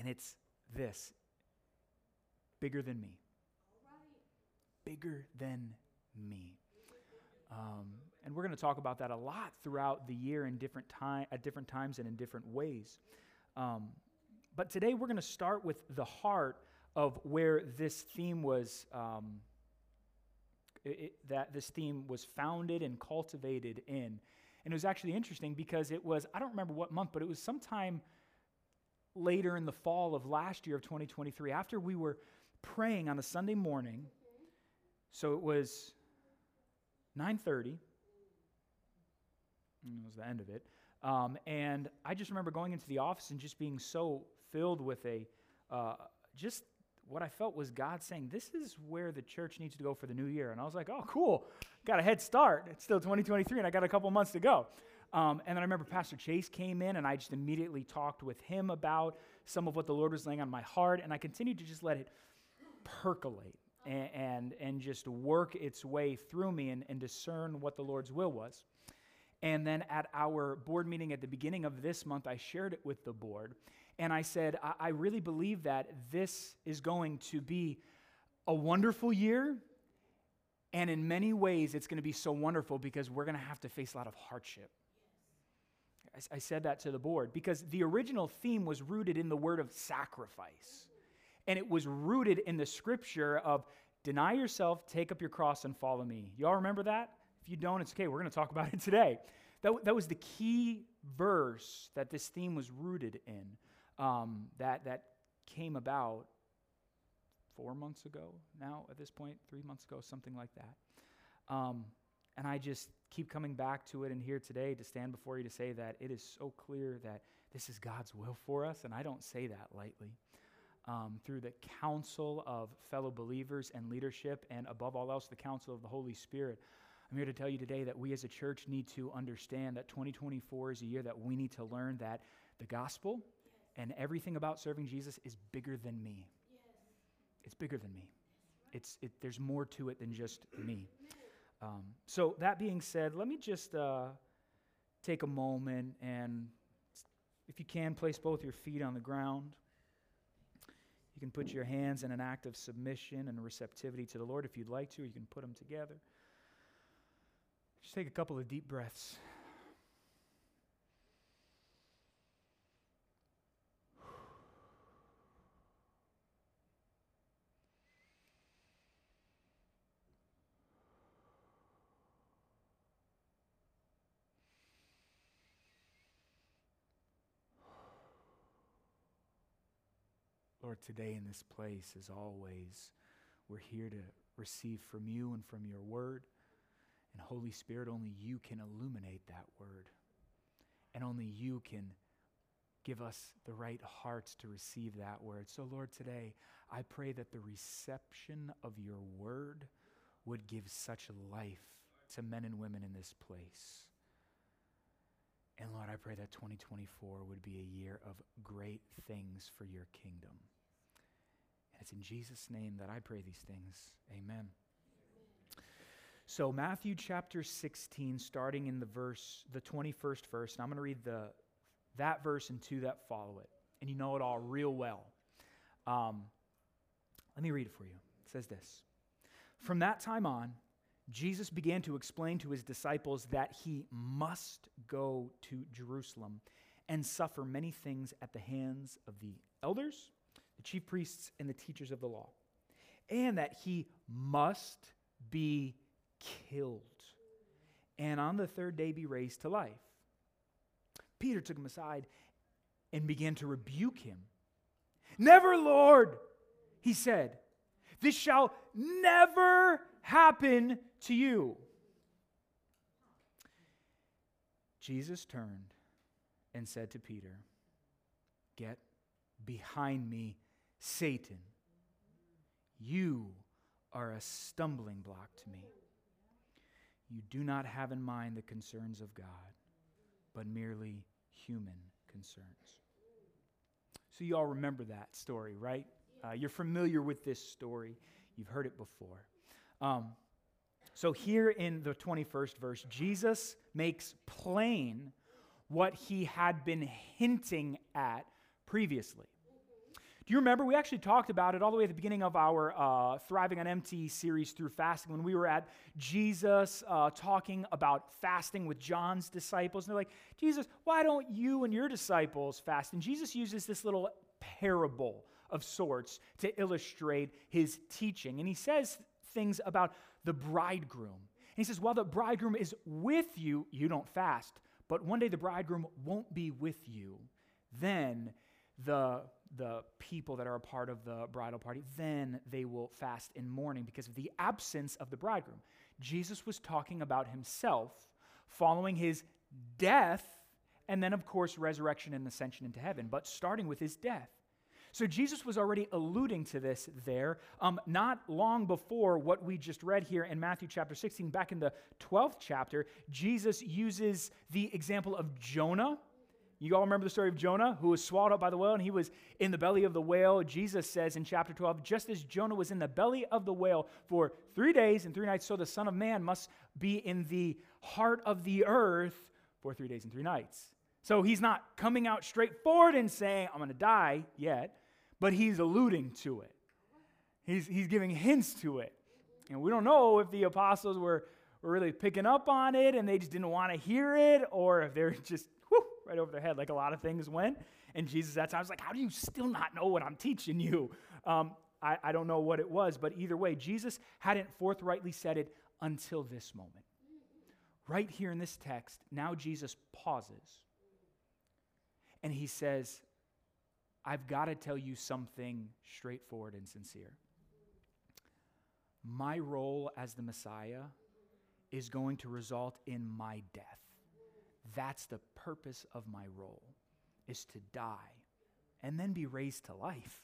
and it's this bigger than me. Bigger than me. Um, and we're going to talk about that a lot throughout the year in different time, at different times and in different ways. Um, but today we're going to start with the heart of where this theme was, um, it, that this theme was founded and cultivated in. And it was actually interesting because it was, I don't remember what month, but it was sometime later in the fall of last year of 2023 after we were praying on a Sunday morning. So it was 9:30. It was the end of it. Um, and I just remember going into the office and just being so filled with a uh, just what I felt was God saying, This is where the church needs to go for the new year. And I was like, Oh, cool. Got a head start. It's still 2023, and I got a couple months to go. Um, and then I remember Pastor Chase came in, and I just immediately talked with him about some of what the Lord was laying on my heart. And I continued to just let it percolate and, and, and just work its way through me and, and discern what the Lord's will was. And then at our board meeting at the beginning of this month, I shared it with the board. And I said, I, I really believe that this is going to be a wonderful year. And in many ways, it's going to be so wonderful because we're going to have to face a lot of hardship. I, I said that to the board because the original theme was rooted in the word of sacrifice. And it was rooted in the scripture of deny yourself, take up your cross, and follow me. Y'all remember that? If you don't, it's okay. We're going to talk about it today. That, that was the key verse that this theme was rooted in um, that, that came about four months ago now, at this point, three months ago, something like that. Um, and I just keep coming back to it and here today to stand before you to say that it is so clear that this is God's will for us, and I don't say that lightly. Um, through the counsel of fellow believers and leadership, and above all else, the counsel of the Holy Spirit. I'm here to tell you today that we as a church need to understand that 2024 is a year that we need to learn that the gospel and everything about serving Jesus is bigger than me. Yes. It's bigger than me. Right. It's, it, there's more to it than just me. Um, so, that being said, let me just uh, take a moment and, if you can, place both your feet on the ground. You can put your hands in an act of submission and receptivity to the Lord if you'd like to, or you can put them together. Just take a couple of deep breaths. Lord, today in this place, as always, we're here to receive from you and from your word. And Holy Spirit, only you can illuminate that word. And only you can give us the right hearts to receive that word. So, Lord, today, I pray that the reception of your word would give such life to men and women in this place. And Lord, I pray that 2024 would be a year of great things for your kingdom. It's in Jesus' name that I pray these things. Amen. So, Matthew chapter 16, starting in the verse, the 21st verse, and I'm going to read the, that verse and two that follow it. And you know it all real well. Um, let me read it for you. It says this From that time on, Jesus began to explain to his disciples that he must go to Jerusalem and suffer many things at the hands of the elders, the chief priests, and the teachers of the law, and that he must be killed, and on the third day be raised to life. Peter took him aside and began to rebuke him. Never, Lord, he said, this shall never happen to you. Jesus turned and said to Peter, Get behind me, Satan. You are a stumbling block to me. You do not have in mind the concerns of God, but merely human concerns. So, you all remember that story, right? Uh, you're familiar with this story, you've heard it before. Um, so, here in the 21st verse, Jesus makes plain what he had been hinting at previously. Do you remember? We actually talked about it all the way at the beginning of our uh, Thriving on Empty series through fasting when we were at Jesus uh, talking about fasting with John's disciples. And they're like, Jesus, why don't you and your disciples fast? And Jesus uses this little parable of sorts to illustrate his teaching. And he says things about the bridegroom. And he says, While the bridegroom is with you, you don't fast. But one day the bridegroom won't be with you. Then the the people that are a part of the bridal party, then they will fast in mourning because of the absence of the bridegroom. Jesus was talking about himself following his death and then, of course, resurrection and ascension into heaven, but starting with his death. So Jesus was already alluding to this there, um, not long before what we just read here in Matthew chapter 16. Back in the 12th chapter, Jesus uses the example of Jonah you all remember the story of Jonah, who was swallowed up by the whale, and he was in the belly of the whale. Jesus says in chapter 12, just as Jonah was in the belly of the whale for three days and three nights, so the Son of Man must be in the heart of the earth for three days and three nights. So he's not coming out straight forward and saying, I'm going to die yet, but he's alluding to it. He's, he's giving hints to it. And we don't know if the apostles were, were really picking up on it and they just didn't want to hear it, or if they're just right over their head, like a lot of things went. And Jesus at times was like, How do you still not know what I'm teaching you? Um, I, I don't know what it was, but either way, Jesus hadn't forthrightly said it until this moment. Right here in this text, now Jesus pauses and he says, I've got to tell you something straightforward and sincere. My role as the Messiah is going to result in my death. That's the purpose of my role, is to die and then be raised to life.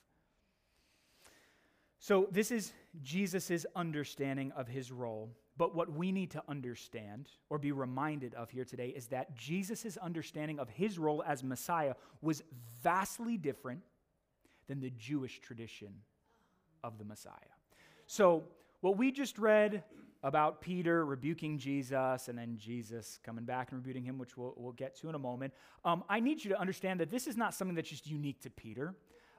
So, this is Jesus' understanding of his role. But what we need to understand or be reminded of here today is that Jesus' understanding of his role as Messiah was vastly different than the Jewish tradition of the Messiah. So, what we just read about Peter rebuking Jesus and then Jesus coming back and rebuking him, which we'll, we'll get to in a moment, um, I need you to understand that this is not something that's just unique to Peter.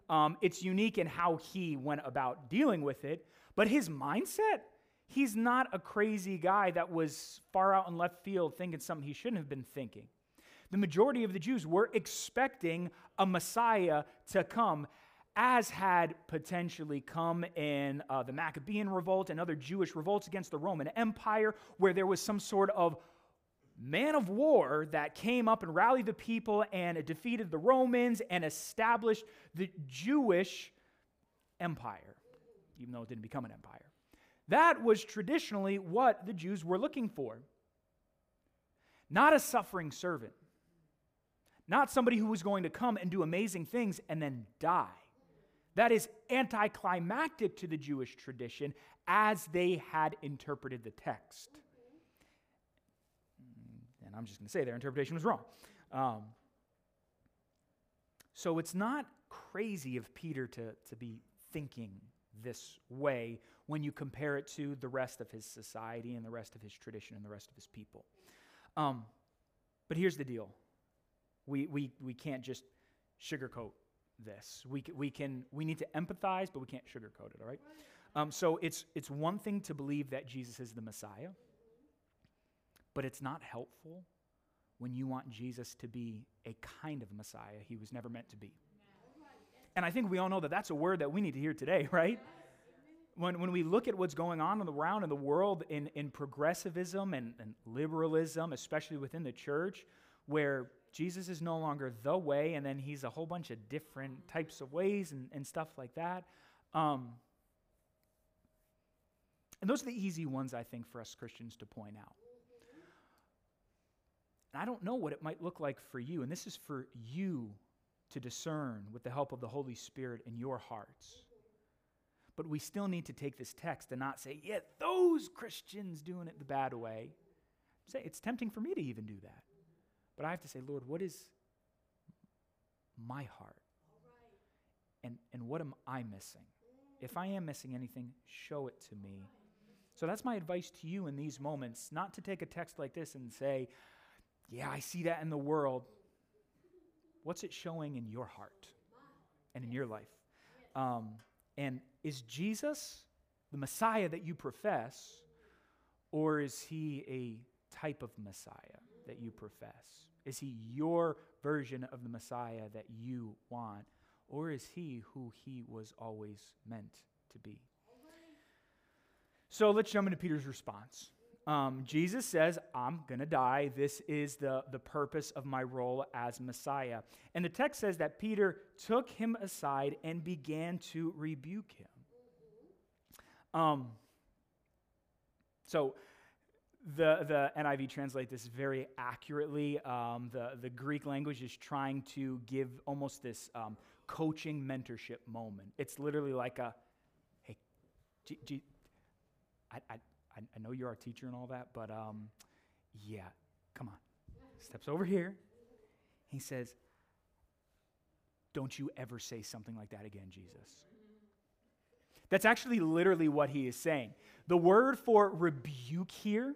Um, it's unique in how he went about dealing with it, but his mindset, he's not a crazy guy that was far out in left field thinking something he shouldn't have been thinking. The majority of the Jews were expecting a Messiah to come as had potentially come in uh, the Maccabean revolt and other Jewish revolts against the Roman Empire, where there was some sort of man of war that came up and rallied the people and defeated the Romans and established the Jewish empire, even though it didn't become an empire. That was traditionally what the Jews were looking for. Not a suffering servant, not somebody who was going to come and do amazing things and then die. That is anticlimactic to the Jewish tradition as they had interpreted the text. And I'm just going to say their interpretation was wrong. Um, so it's not crazy of Peter to, to be thinking this way when you compare it to the rest of his society and the rest of his tradition and the rest of his people. Um, but here's the deal we, we, we can't just sugarcoat this. We, we, can, we need to empathize, but we can't sugarcoat it, all right? Um, so it's, it's one thing to believe that Jesus is the Messiah, but it's not helpful when you want Jesus to be a kind of Messiah he was never meant to be. And I think we all know that that's a word that we need to hear today, right? When, when we look at what's going on around in the world in, in progressivism and, and liberalism, especially within the church, where Jesus is no longer the way, and then he's a whole bunch of different types of ways and, and stuff like that. Um, and those are the easy ones, I think, for us Christians to point out. And I don't know what it might look like for you, and this is for you to discern with the help of the Holy Spirit in your hearts. But we still need to take this text and not say, yeah, those Christians doing it the bad way. Say, it's tempting for me to even do that. But I have to say, Lord, what is my heart? And, and what am I missing? If I am missing anything, show it to me. So that's my advice to you in these moments not to take a text like this and say, Yeah, I see that in the world. What's it showing in your heart and in your life? Um, and is Jesus the Messiah that you profess, or is he a type of Messiah that you profess? Is he your version of the Messiah that you want, or is he who he was always meant to be? So let's jump into Peter's response. Um, Jesus says, I'm going to die. This is the, the purpose of my role as Messiah. And the text says that Peter took him aside and began to rebuke him. Um, so the, the NIV translate this very accurately. Um, the, the Greek language is trying to give almost this um, coaching mentorship moment. It's literally like a, hey, I know you're our teacher and all that, but um, yeah, come on. Steps over here. He says, Don't you ever say something like that again, Jesus. That's actually literally what he is saying. The word for rebuke here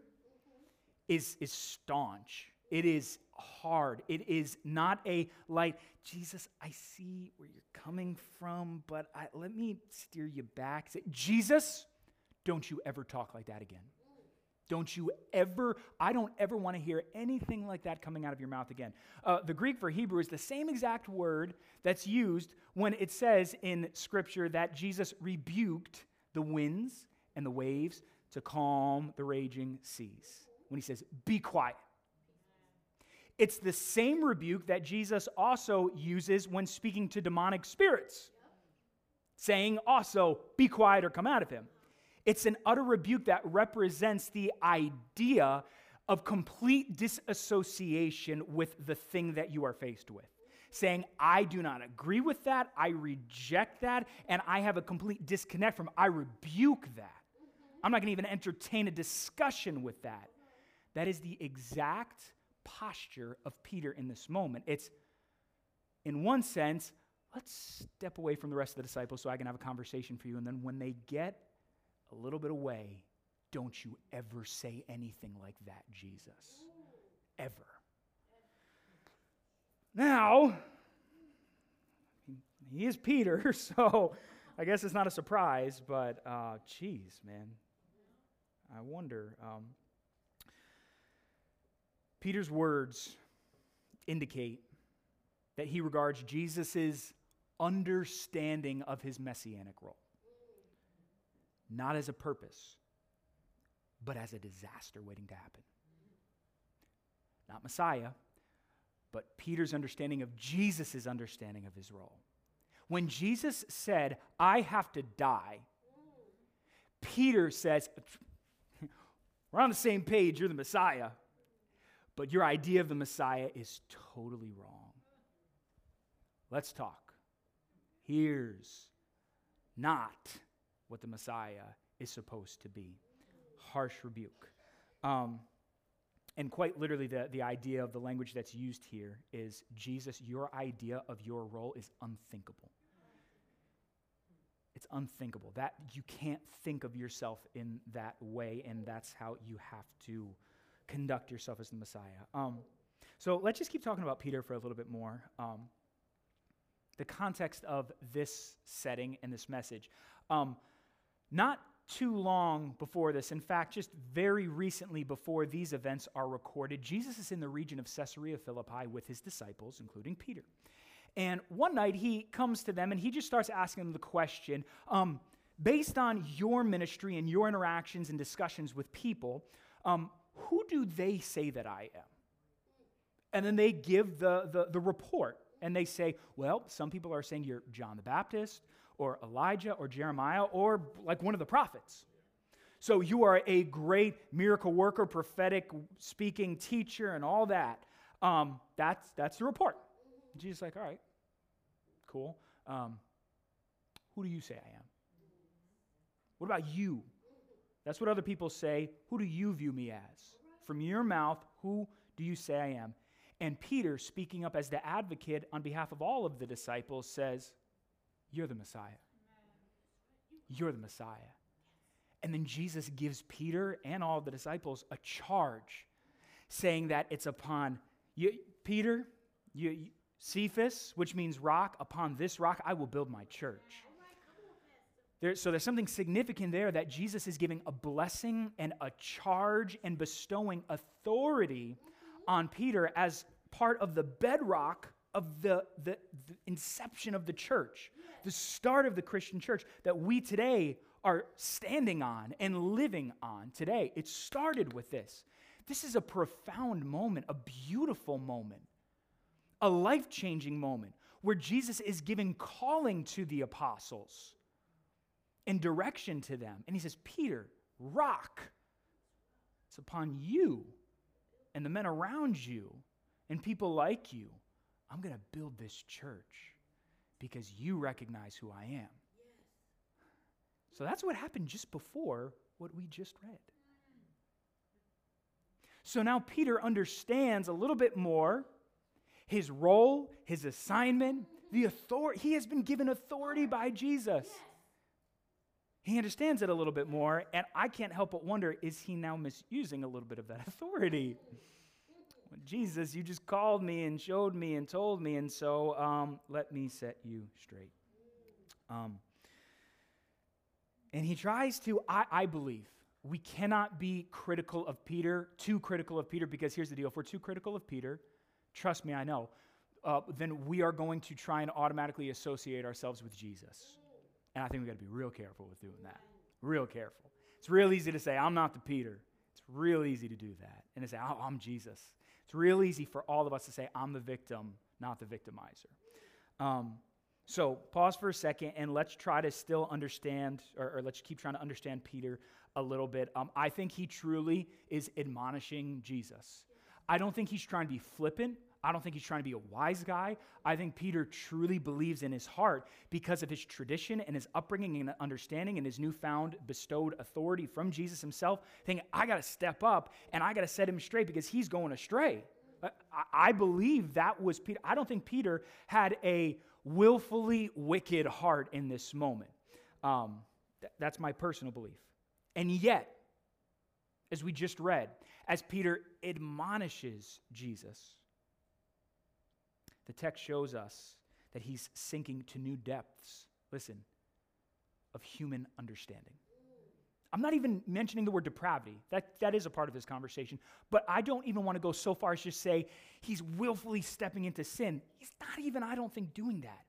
is, is staunch. It is hard. It is not a light, Jesus, I see where you're coming from, but I, let me steer you back. Say, Jesus, don't you ever talk like that again. Don't you ever, I don't ever want to hear anything like that coming out of your mouth again. Uh, the Greek for Hebrew is the same exact word that's used when it says in Scripture that Jesus rebuked the winds and the waves to calm the raging seas. When he says, Be quiet. It's the same rebuke that Jesus also uses when speaking to demonic spirits, saying also, Be quiet or come out of him. It's an utter rebuke that represents the idea of complete disassociation with the thing that you are faced with. Saying, I do not agree with that, I reject that, and I have a complete disconnect from, I rebuke that. I'm not gonna even entertain a discussion with that. That is the exact posture of Peter in this moment. It's, in one sense, let's step away from the rest of the disciples so I can have a conversation for you. And then when they get a little bit away, don't you ever say anything like that, Jesus. Ever. Now, he is Peter, so I guess it's not a surprise, but uh, geez, man. I wonder. Um, Peter's words indicate that he regards Jesus' understanding of his messianic role not as a purpose, but as a disaster waiting to happen. Not Messiah, but Peter's understanding of Jesus' understanding of his role. When Jesus said, I have to die, Peter says, We're on the same page, you're the Messiah, but your idea of the Messiah is totally wrong. Let's talk. Here's not what the Messiah is supposed to be harsh rebuke. Um, and quite literally, the, the idea of the language that's used here is Jesus, your idea of your role is unthinkable. It's unthinkable. That you can't think of yourself in that way, and that's how you have to conduct yourself as the Messiah. Um, so let's just keep talking about Peter for a little bit more. Um, the context of this setting and this message. Um, not too long before this, in fact, just very recently before these events are recorded, Jesus is in the region of Caesarea Philippi with his disciples, including Peter. And one night he comes to them and he just starts asking them the question um, based on your ministry and your interactions and discussions with people, um, who do they say that I am? And then they give the, the, the report and they say, well, some people are saying you're John the Baptist or Elijah or Jeremiah or like one of the prophets. So you are a great miracle worker, prophetic speaking teacher, and all that. Um, that's, that's the report. Jesus like, all right, cool. Um, who do you say I am? What about you? That's what other people say. Who do you view me as? From your mouth, who do you say I am? And Peter, speaking up as the advocate on behalf of all of the disciples, says, you're the Messiah. You're the Messiah. And then Jesus gives Peter and all the disciples a charge, saying that it's upon you, Peter, you, Cephas, which means rock, upon this rock I will build my church. There, so there's something significant there that Jesus is giving a blessing and a charge and bestowing authority on Peter as part of the bedrock of the, the, the inception of the church, the start of the Christian church that we today are standing on and living on today. It started with this. This is a profound moment, a beautiful moment, a life changing moment where Jesus is giving calling to the apostles and direction to them. And he says, Peter, rock, it's upon you and the men around you and people like you. I'm going to build this church because you recognize who I am. So that's what happened just before what we just read. So now Peter understands a little bit more his role, his assignment, the authority. He has been given authority by Jesus. He understands it a little bit more, and I can't help but wonder is he now misusing a little bit of that authority? Jesus, you just called me and showed me and told me, and so um, let me set you straight. Um, and he tries to, I, I believe, we cannot be critical of Peter, too critical of Peter, because here's the deal if we're too critical of Peter, trust me, I know, uh, then we are going to try and automatically associate ourselves with Jesus. And I think we got to be real careful with doing that. Real careful. It's real easy to say, I'm not the Peter. It's real easy to do that. And to say, oh, I'm Jesus. It's real easy for all of us to say, I'm the victim, not the victimizer. Um, so pause for a second and let's try to still understand, or, or let's keep trying to understand Peter a little bit. Um, I think he truly is admonishing Jesus. I don't think he's trying to be flippant. I don't think he's trying to be a wise guy. I think Peter truly believes in his heart because of his tradition and his upbringing and understanding and his newfound bestowed authority from Jesus himself, thinking, I got to step up and I got to set him straight because he's going astray. I believe that was Peter. I don't think Peter had a willfully wicked heart in this moment. Um, th- that's my personal belief. And yet, as we just read, as Peter admonishes Jesus, the text shows us that he's sinking to new depths, listen, of human understanding. I'm not even mentioning the word depravity. That, that is a part of this conversation. But I don't even want to go so far as to say he's willfully stepping into sin. He's not even, I don't think, doing that.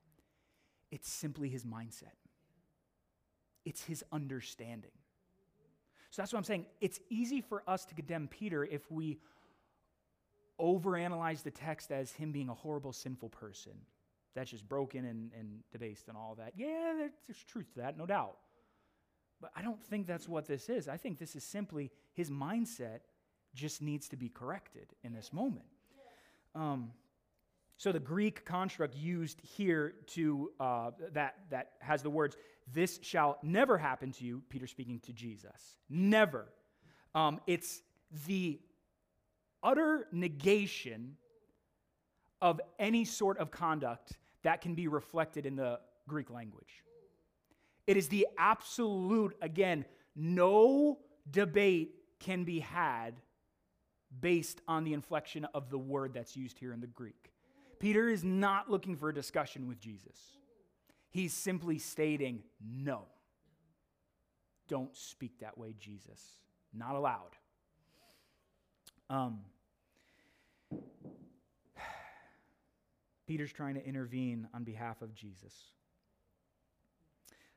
It's simply his mindset, it's his understanding. So that's what I'm saying. It's easy for us to condemn Peter if we overanalyze the text as him being a horrible, sinful person. That's just broken and, and debased and all that. Yeah, there's truth to that, no doubt. But I don't think that's what this is. I think this is simply his mindset just needs to be corrected in this moment. Um, so the Greek construct used here to uh, that that has the words "This shall never happen to you." Peter speaking to Jesus. Never. Um, it's the utter negation of any sort of conduct that can be reflected in the Greek language. It is the absolute, again, no debate can be had based on the inflection of the word that's used here in the Greek. Peter is not looking for a discussion with Jesus. He's simply stating, no. Don't speak that way, Jesus. Not allowed. Um, Peter's trying to intervene on behalf of Jesus.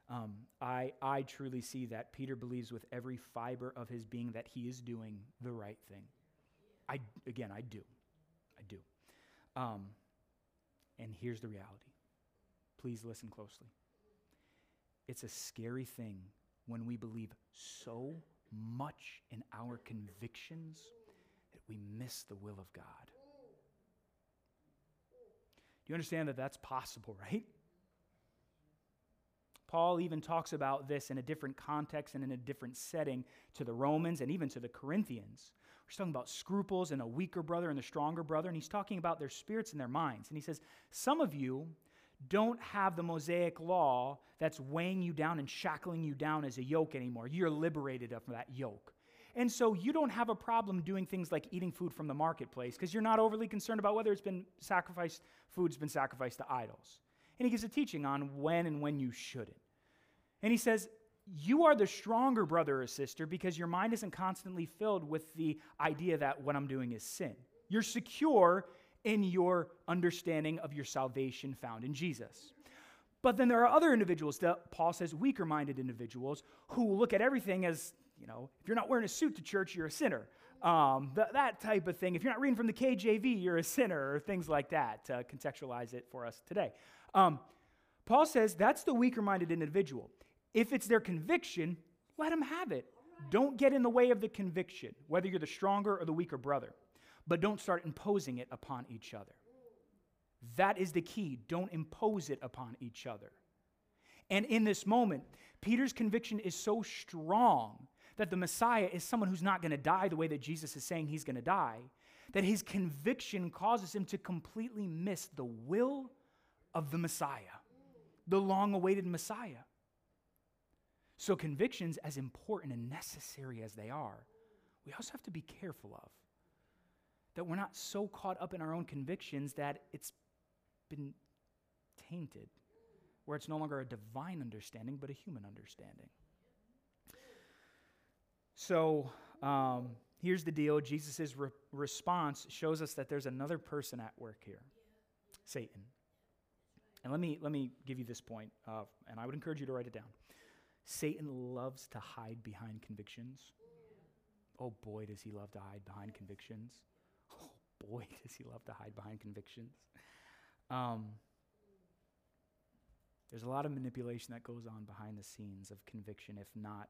Um, I, I truly see that Peter believes with every fiber of his being that he is doing the right thing. I, again, I do. I do. Um, and here's the reality. Please listen closely. It's a scary thing when we believe so much in our convictions we miss the will of God. Do you understand that that's possible, right? Paul even talks about this in a different context and in a different setting to the Romans and even to the Corinthians. We're talking about scruples and a weaker brother and the stronger brother, and he's talking about their spirits and their minds. And he says, Some of you don't have the Mosaic law that's weighing you down and shackling you down as a yoke anymore. You're liberated from that yoke. And so you don't have a problem doing things like eating food from the marketplace because you're not overly concerned about whether it's been sacrificed, food's been sacrificed to idols. And he gives a teaching on when and when you shouldn't. And he says, You are the stronger brother or sister because your mind isn't constantly filled with the idea that what I'm doing is sin. You're secure in your understanding of your salvation found in Jesus. But then there are other individuals that Paul says weaker minded individuals who look at everything as, you know, if you're not wearing a suit to church, you're a sinner. Um, th- that type of thing. If you're not reading from the KJV, you're a sinner, or things like that, to contextualize it for us today. Um, Paul says that's the weaker minded individual. If it's their conviction, let them have it. Don't get in the way of the conviction, whether you're the stronger or the weaker brother, but don't start imposing it upon each other. That is the key. Don't impose it upon each other. And in this moment, Peter's conviction is so strong that the Messiah is someone who's not going to die the way that Jesus is saying he's going to die, that his conviction causes him to completely miss the will of the Messiah, the long awaited Messiah. So, convictions, as important and necessary as they are, we also have to be careful of. That we're not so caught up in our own convictions that it's been tainted, where it's no longer a divine understanding, but a human understanding. So um, here's the deal Jesus' re- response shows us that there's another person at work here Satan. And let me, let me give you this point, uh, and I would encourage you to write it down. Satan loves to hide behind convictions. Oh boy, does he love to hide behind convictions. Oh boy, does he love to hide behind convictions. Um, there's a lot of manipulation that goes on behind the scenes of conviction, if not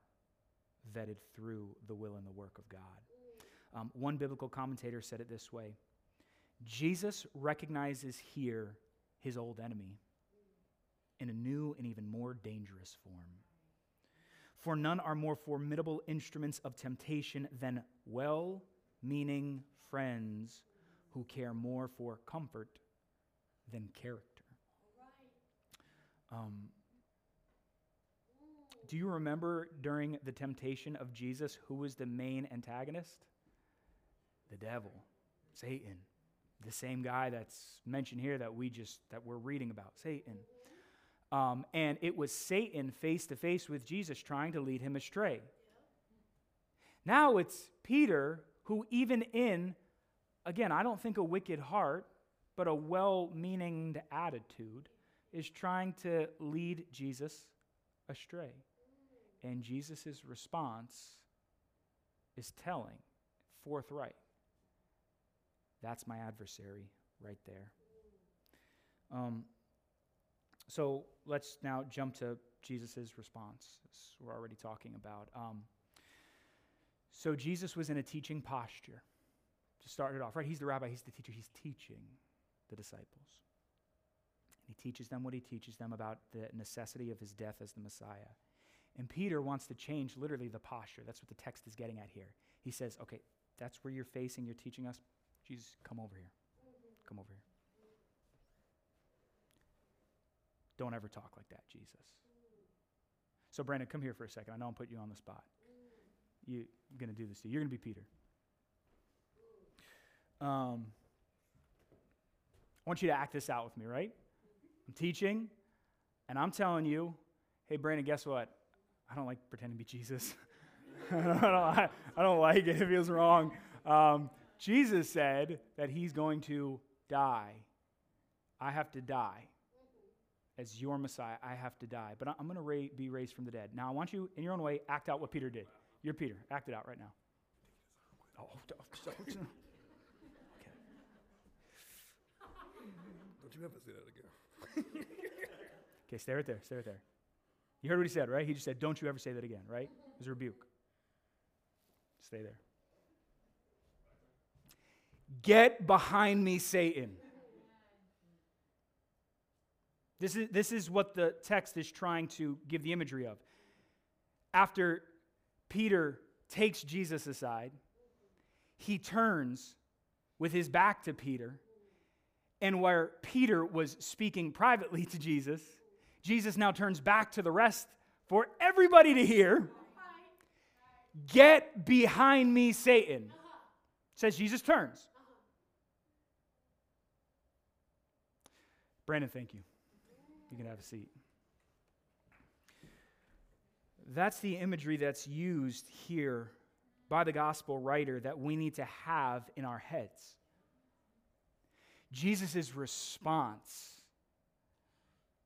vetted through the will and the work of God. Um, one biblical commentator said it this way Jesus recognizes here his old enemy in a new and even more dangerous form. For none are more formidable instruments of temptation than well meaning friends who care more for comfort than character. Um, do you remember during the temptation of Jesus who was the main antagonist? The devil, Satan. The same guy that's mentioned here that we just that we're reading about, Satan. Um, and it was Satan face to face with Jesus trying to lead him astray. Now it's Peter who, even in, again, I don't think a wicked heart, but a well meaning attitude, is trying to lead Jesus astray. And Jesus' response is telling, forthright. That's my adversary right there. Um, so let's now jump to Jesus' response, we're already talking about. Um, so Jesus was in a teaching posture to start it off, right? He's the rabbi, he's the teacher, he's teaching the disciples. And he teaches them what he teaches them about the necessity of his death as the Messiah. And Peter wants to change literally the posture. That's what the text is getting at here. He says, okay, that's where you're facing, you're teaching us. Jesus, come over here. Come over here. Don't ever talk like that, Jesus. So, Brandon, come here for a second. I know I'm putting you on the spot. You, I'm going to do this to you. You're going to be Peter. Um, I want you to act this out with me, right? I'm teaching, and I'm telling you, hey, Brandon, guess what? I don't like pretending to be Jesus. I, don't, I, don't, like it. It feels wrong. Um, Jesus said that he's going to die. I have to die. As your Messiah, I have to die. But I'm going to ra- be raised from the dead. Now, I want you, in your own way, act out what Peter did. You're Peter. Act it out right now. Oh, okay. Don't you ever say that again. okay, stay right there. Stay right there. You heard what he said, right? He just said, Don't you ever say that again, right? It was a rebuke. Stay there. Get behind me, Satan. This is, this is what the text is trying to give the imagery of. After Peter takes Jesus aside, he turns with his back to Peter, and where Peter was speaking privately to Jesus, Jesus now turns back to the rest for everybody to hear. Get behind me, Satan. Says Jesus turns. Brandon, thank you. You can have a seat. that's the imagery that's used here by the gospel writer that we need to have in our heads. Jesus' response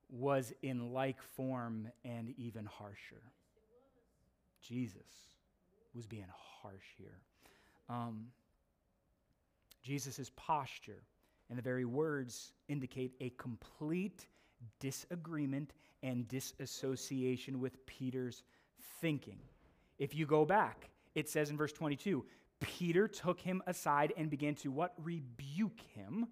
was in like form and even harsher. Jesus was being harsh here. Um, Jesus' posture and the very words indicate a complete disagreement and disassociation with Peter's thinking. If you go back, it says in verse 22 Peter took him aside and began to what? Rebuke him.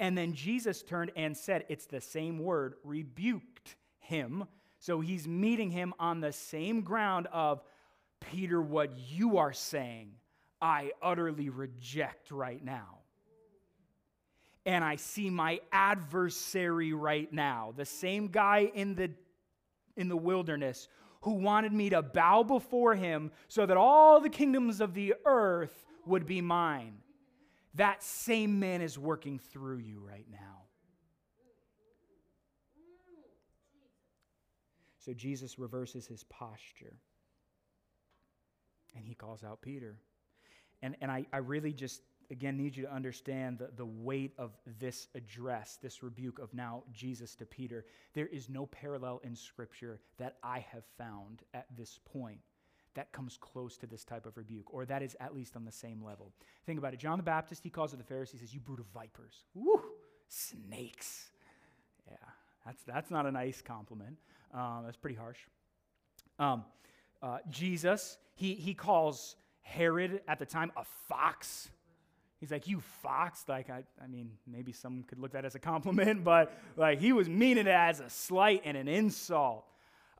And then Jesus turned and said, It's the same word, rebuked him. So he's meeting him on the same ground of, Peter, what you are saying, I utterly reject right now. And I see my adversary right now, the same guy in the, in the wilderness who wanted me to bow before him so that all the kingdoms of the earth would be mine. That same man is working through you right now. So Jesus reverses his posture and he calls out Peter. And, and I, I really just, again, need you to understand the, the weight of this address, this rebuke of now Jesus to Peter. There is no parallel in Scripture that I have found at this point that comes close to this type of rebuke, or that is at least on the same level. Think about it. John the Baptist, he calls it the Pharisees, says, You brood of vipers. Woo! Snakes. Yeah, that's, that's not a nice compliment. Um, that's pretty harsh. Um, uh, Jesus, he, he calls Herod at the time a fox. He's like, You fox. Like, I, I mean, maybe some could look at that as a compliment, but like he was meaning it as a slight and an insult.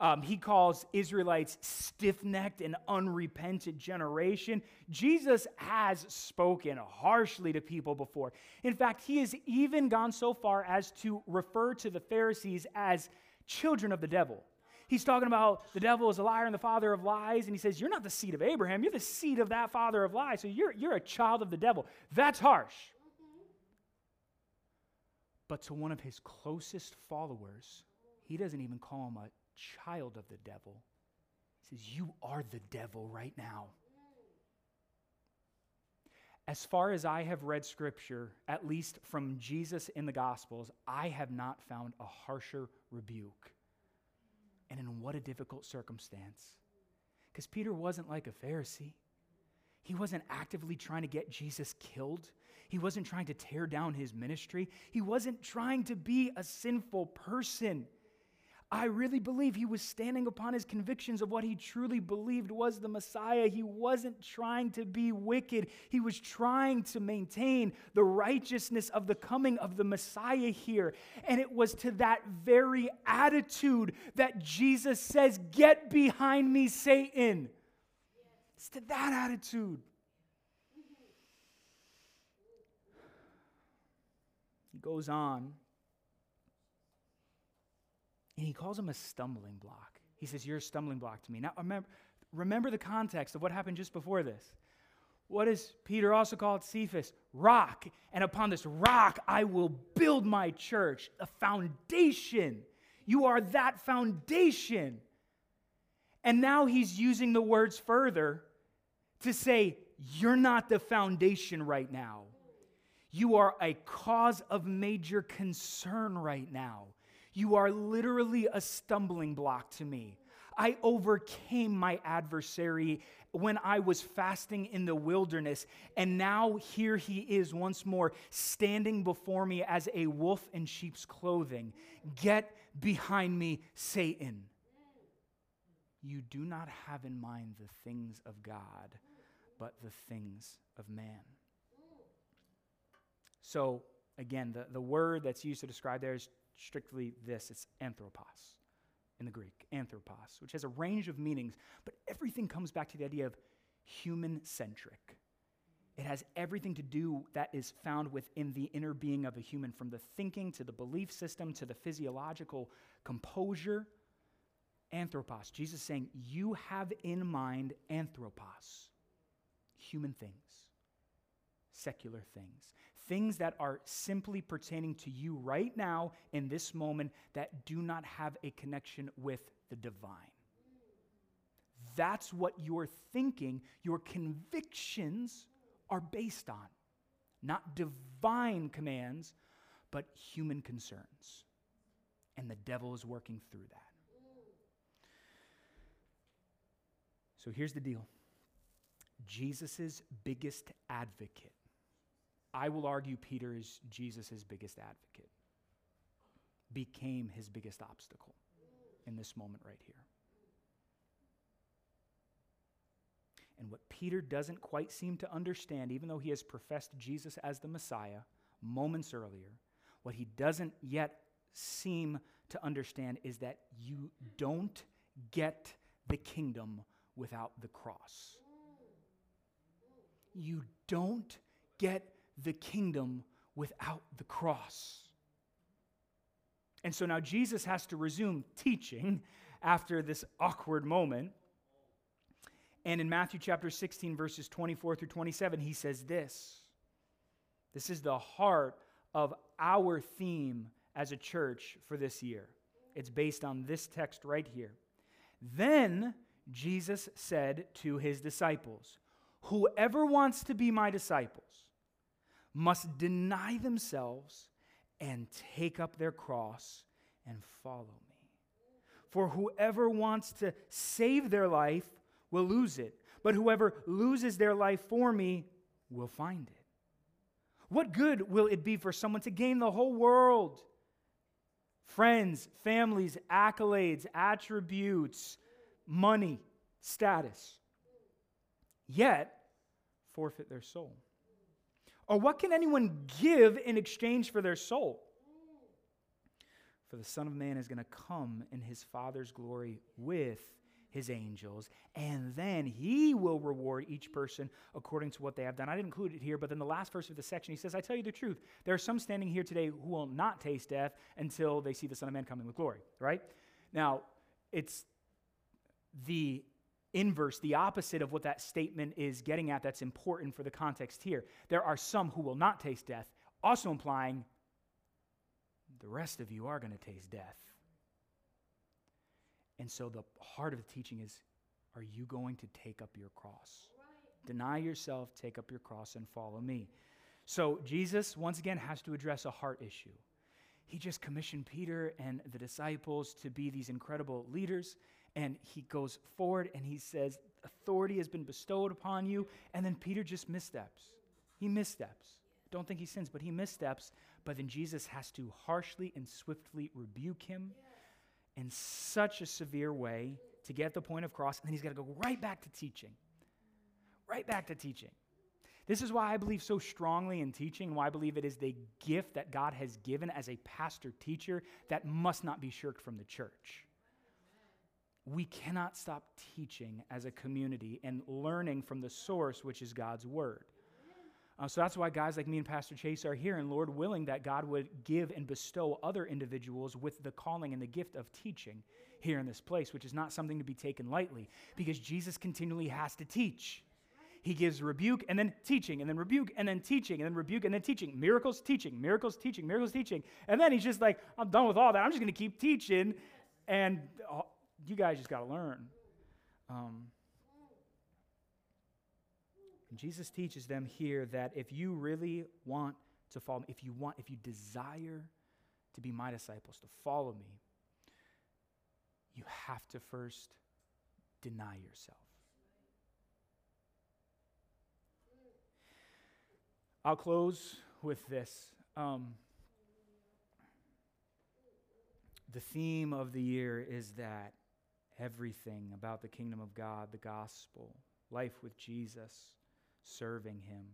Um, he calls Israelites stiff necked and unrepentant generation. Jesus has spoken harshly to people before. In fact, he has even gone so far as to refer to the Pharisees as children of the devil. He's talking about the devil is a liar and the father of lies, and he says, You're not the seed of Abraham, you're the seed of that father of lies. So you're, you're a child of the devil. That's harsh. But to one of his closest followers, he doesn't even call him a child of the devil. He says, You are the devil right now. As far as I have read scripture, at least from Jesus in the Gospels, I have not found a harsher rebuke. And in what a difficult circumstance. Because Peter wasn't like a Pharisee. He wasn't actively trying to get Jesus killed. He wasn't trying to tear down his ministry. He wasn't trying to be a sinful person. I really believe he was standing upon his convictions of what he truly believed was the Messiah. He wasn't trying to be wicked, he was trying to maintain the righteousness of the coming of the Messiah here. And it was to that very attitude that Jesus says, Get behind me, Satan. It's to that attitude. He goes on and he calls him a stumbling block. He says, You're a stumbling block to me. Now, remember, remember the context of what happened just before this. What does Peter also called? Cephas? Rock. And upon this rock I will build my church, a foundation. You are that foundation. And now he's using the words further to say, You're not the foundation right now. You are a cause of major concern right now. You are literally a stumbling block to me. I overcame my adversary when I was fasting in the wilderness, and now here he is once more standing before me as a wolf in sheep's clothing. Get behind me, Satan. You do not have in mind the things of God, but the things of man. So, again, the, the word that's used to describe there is strictly this it's anthropos in the Greek, anthropos, which has a range of meanings, but everything comes back to the idea of human centric. It has everything to do that is found within the inner being of a human, from the thinking to the belief system to the physiological composure. Anthropos. Jesus saying, You have in mind anthropos, human things, secular things things that are simply pertaining to you right now in this moment that do not have a connection with the divine. that's what your thinking, your convictions are based on. Not divine commands, but human concerns. And the devil is working through that. So here's the deal Jesus' biggest advocate. I will argue Peter is Jesus' biggest advocate, became his biggest obstacle in this moment right here. And what Peter doesn't quite seem to understand, even though he has professed Jesus as the Messiah moments earlier, what he doesn't yet seem to understand is that you don't get the kingdom without the cross. You don't get the kingdom without the cross. And so now Jesus has to resume teaching after this awkward moment. And in Matthew chapter 16, verses 24 through 27, he says this. This is the heart of our theme as a church for this year. It's based on this text right here. Then Jesus said to his disciples, Whoever wants to be my disciples must deny themselves and take up their cross and follow me. For whoever wants to save their life will lose it, but whoever loses their life for me will find it. What good will it be for someone to gain the whole world? Friends, families, accolades, attributes, money, status. Yet, forfeit their soul. Or what can anyone give in exchange for their soul? For the Son of Man is going to come in his Father's glory with his angels, and then he will reward each person according to what they have done. I didn't include it here, but then the last verse of the section, he says, I tell you the truth. There are some standing here today who will not taste death until they see the Son of Man coming with glory, right? Now, it's the inverse, the opposite of what that statement is getting at that's important for the context here. There are some who will not taste death, also implying the rest of you are going to taste death. And so the heart of the teaching is are you going to take up your cross? Right. Deny yourself, take up your cross, and follow me. So Jesus, once again, has to address a heart issue. He just commissioned Peter and the disciples to be these incredible leaders. And he goes forward and he says, Authority has been bestowed upon you. And then Peter just missteps. He missteps. Don't think he sins, but he missteps. But then Jesus has to harshly and swiftly rebuke him in such a severe way to get the point of cross. And then he's got to go right back to teaching. Right back to teaching. This is why I believe so strongly in teaching, why I believe it is the gift that God has given as a pastor teacher that must not be shirked from the church. We cannot stop teaching as a community and learning from the source, which is God's word. Uh, so that's why guys like me and Pastor Chase are here, and Lord willing that God would give and bestow other individuals with the calling and the gift of teaching here in this place, which is not something to be taken lightly because Jesus continually has to teach. He gives rebuke and then teaching, and then rebuke and then teaching, and then rebuke and then teaching. Miracles, teaching, miracles, teaching, miracles, teaching. And then he's just like, I'm done with all that. I'm just going to keep teaching. And uh, you guys just got to learn. Um, Jesus teaches them here that if you really want to follow me, if you want, if you desire to be my disciples, to follow me, you have to first deny yourself. I'll close with this. Um, the theme of the year is that everything about the kingdom of God, the gospel, life with Jesus, serving Him.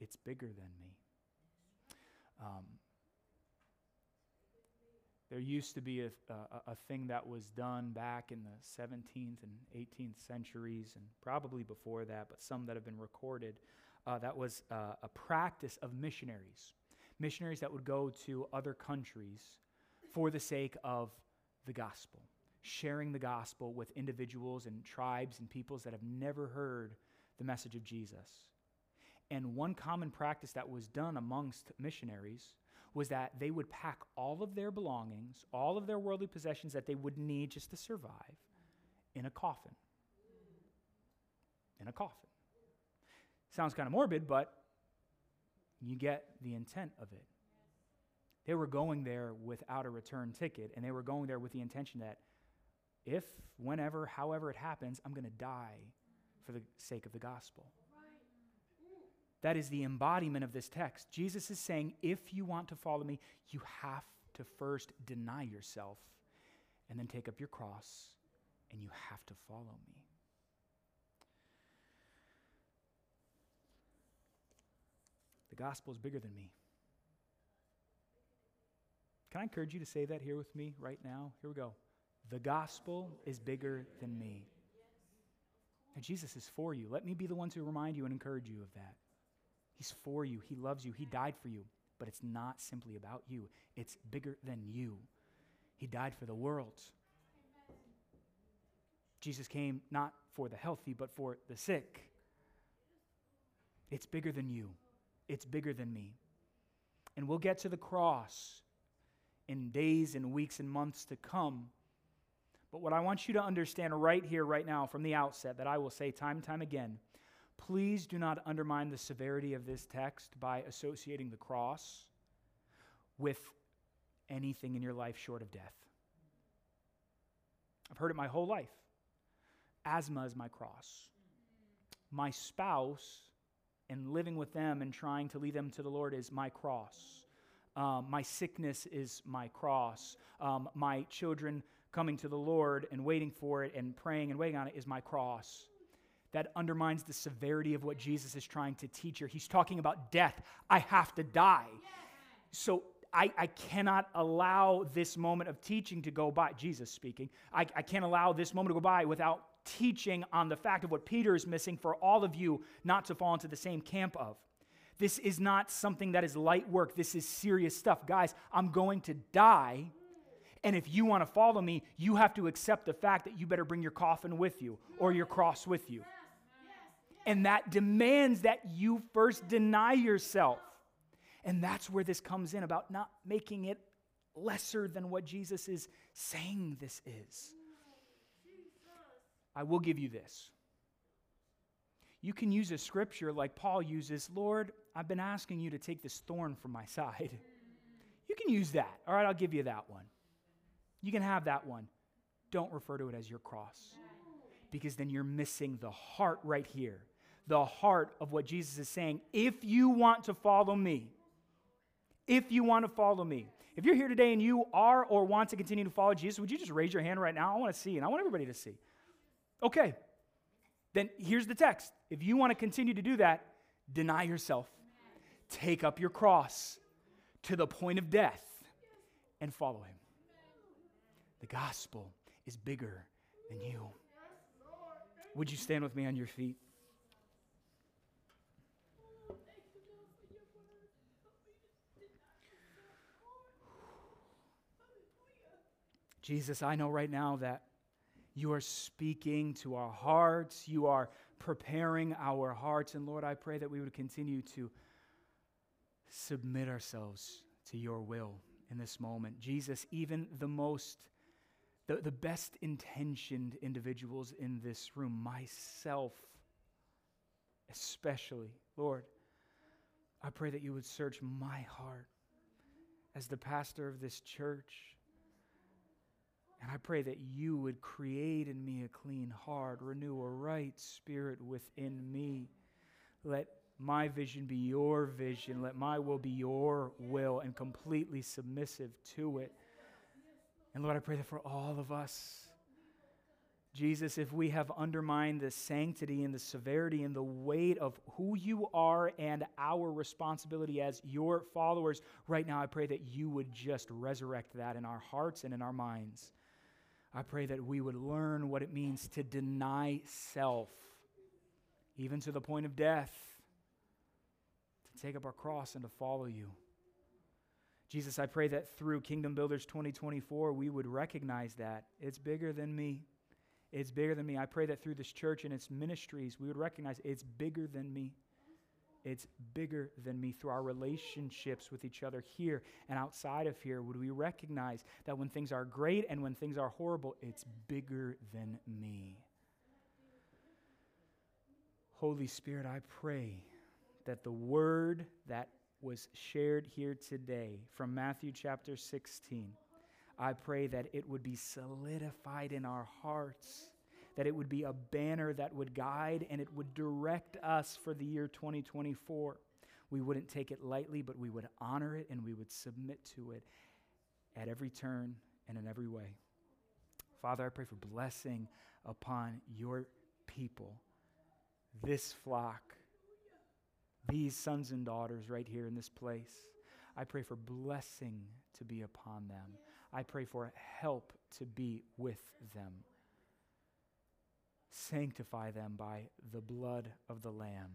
It's bigger than me. Um, there used to be a, a, a, thing that was done back in the 17th and 18th centuries, and probably before that, but some that have been recorded. Uh, that was uh, a practice of missionaries. Missionaries that would go to other countries for the sake of the gospel, sharing the gospel with individuals and tribes and peoples that have never heard the message of Jesus. And one common practice that was done amongst missionaries was that they would pack all of their belongings, all of their worldly possessions that they would need just to survive, in a coffin. in a coffin. Sounds kind of morbid, but you get the intent of it. They were going there without a return ticket, and they were going there with the intention that if, whenever, however it happens, I'm going to die for the sake of the gospel. That is the embodiment of this text. Jesus is saying, if you want to follow me, you have to first deny yourself and then take up your cross, and you have to follow me. The gospel is bigger than me. Can I encourage you to say that here with me right now? Here we go. The gospel is bigger than me. And Jesus is for you. Let me be the one to remind you and encourage you of that. He's for you. He loves you. He died for you. But it's not simply about you, it's bigger than you. He died for the world. Jesus came not for the healthy, but for the sick. It's bigger than you, it's bigger than me. And we'll get to the cross in days and weeks and months to come. But what I want you to understand right here, right now, from the outset, that I will say time and time again please do not undermine the severity of this text by associating the cross with anything in your life short of death. I've heard it my whole life. Asthma is my cross. My spouse and living with them and trying to lead them to the Lord is my cross. Um, my sickness is my cross. Um, my children coming to the Lord and waiting for it and praying and waiting on it is my cross. That undermines the severity of what Jesus is trying to teach here. He's talking about death. I have to die. So I, I, cannot allow this moment of teaching to go by, Jesus speaking, I, I can't allow this moment to go by without teaching on the fact of what Peter is missing for all of you not to fall into the same camp of. This is not something that is light work. This is serious stuff. Guys, I'm going to die. And if you want to follow me, you have to accept the fact that you better bring your coffin with you or your cross with you. And that demands that you first deny yourself. And that's where this comes in about not making it lesser than what Jesus is saying this is. I will give you this. You can use a scripture like Paul uses Lord, I've been asking you to take this thorn from my side. You can use that. All right, I'll give you that one. You can have that one. Don't refer to it as your cross because then you're missing the heart right here. The heart of what Jesus is saying. If you want to follow me, if you want to follow me, if you're here today and you are or want to continue to follow Jesus, would you just raise your hand right now? I want to see, and I want everybody to see. Okay, then here's the text. If you want to continue to do that, deny yourself, take up your cross to the point of death, and follow him. The gospel is bigger than you. Would you stand with me on your feet? Jesus, I know right now that you are speaking to our hearts. You are preparing our hearts. And Lord, I pray that we would continue to submit ourselves to your will in this moment. Jesus, even the most, the, the best intentioned individuals in this room, myself especially, Lord, I pray that you would search my heart as the pastor of this church and I pray that you would create in me a clean heart, renew a right spirit within me. Let my vision be your vision. Let my will be your will and completely submissive to it. And Lord, I pray that for all of us, Jesus, if we have undermined the sanctity and the severity and the weight of who you are and our responsibility as your followers, right now I pray that you would just resurrect that in our hearts and in our minds. I pray that we would learn what it means to deny self, even to the point of death, to take up our cross and to follow you. Jesus, I pray that through Kingdom Builders 2024, we would recognize that it's bigger than me. It's bigger than me. I pray that through this church and its ministries, we would recognize it's bigger than me. It's bigger than me through our relationships with each other here and outside of here. Would we recognize that when things are great and when things are horrible, it's bigger than me? Holy Spirit, I pray that the word that was shared here today from Matthew chapter 16, I pray that it would be solidified in our hearts, that it would be a banner that would guide and it would direct us for the year 2024. We wouldn't take it lightly, but we would honor it and we would submit to it at every turn and in every way. Father, I pray for blessing upon your people, this flock, these sons and daughters right here in this place. I pray for blessing to be upon them. I pray for help to be with them. Sanctify them by the blood of the Lamb.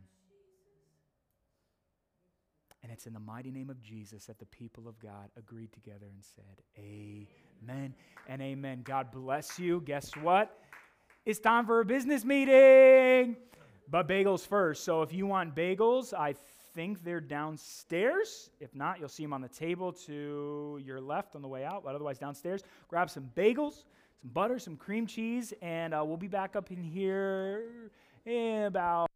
And it's in the mighty name of Jesus that the people of God agreed together and said, Amen and amen. God bless you. Guess what? It's time for a business meeting. But bagels first. So if you want bagels, I think they're downstairs. If not, you'll see them on the table to your left on the way out, but otherwise downstairs. Grab some bagels, some butter, some cream cheese, and uh, we'll be back up in here in about.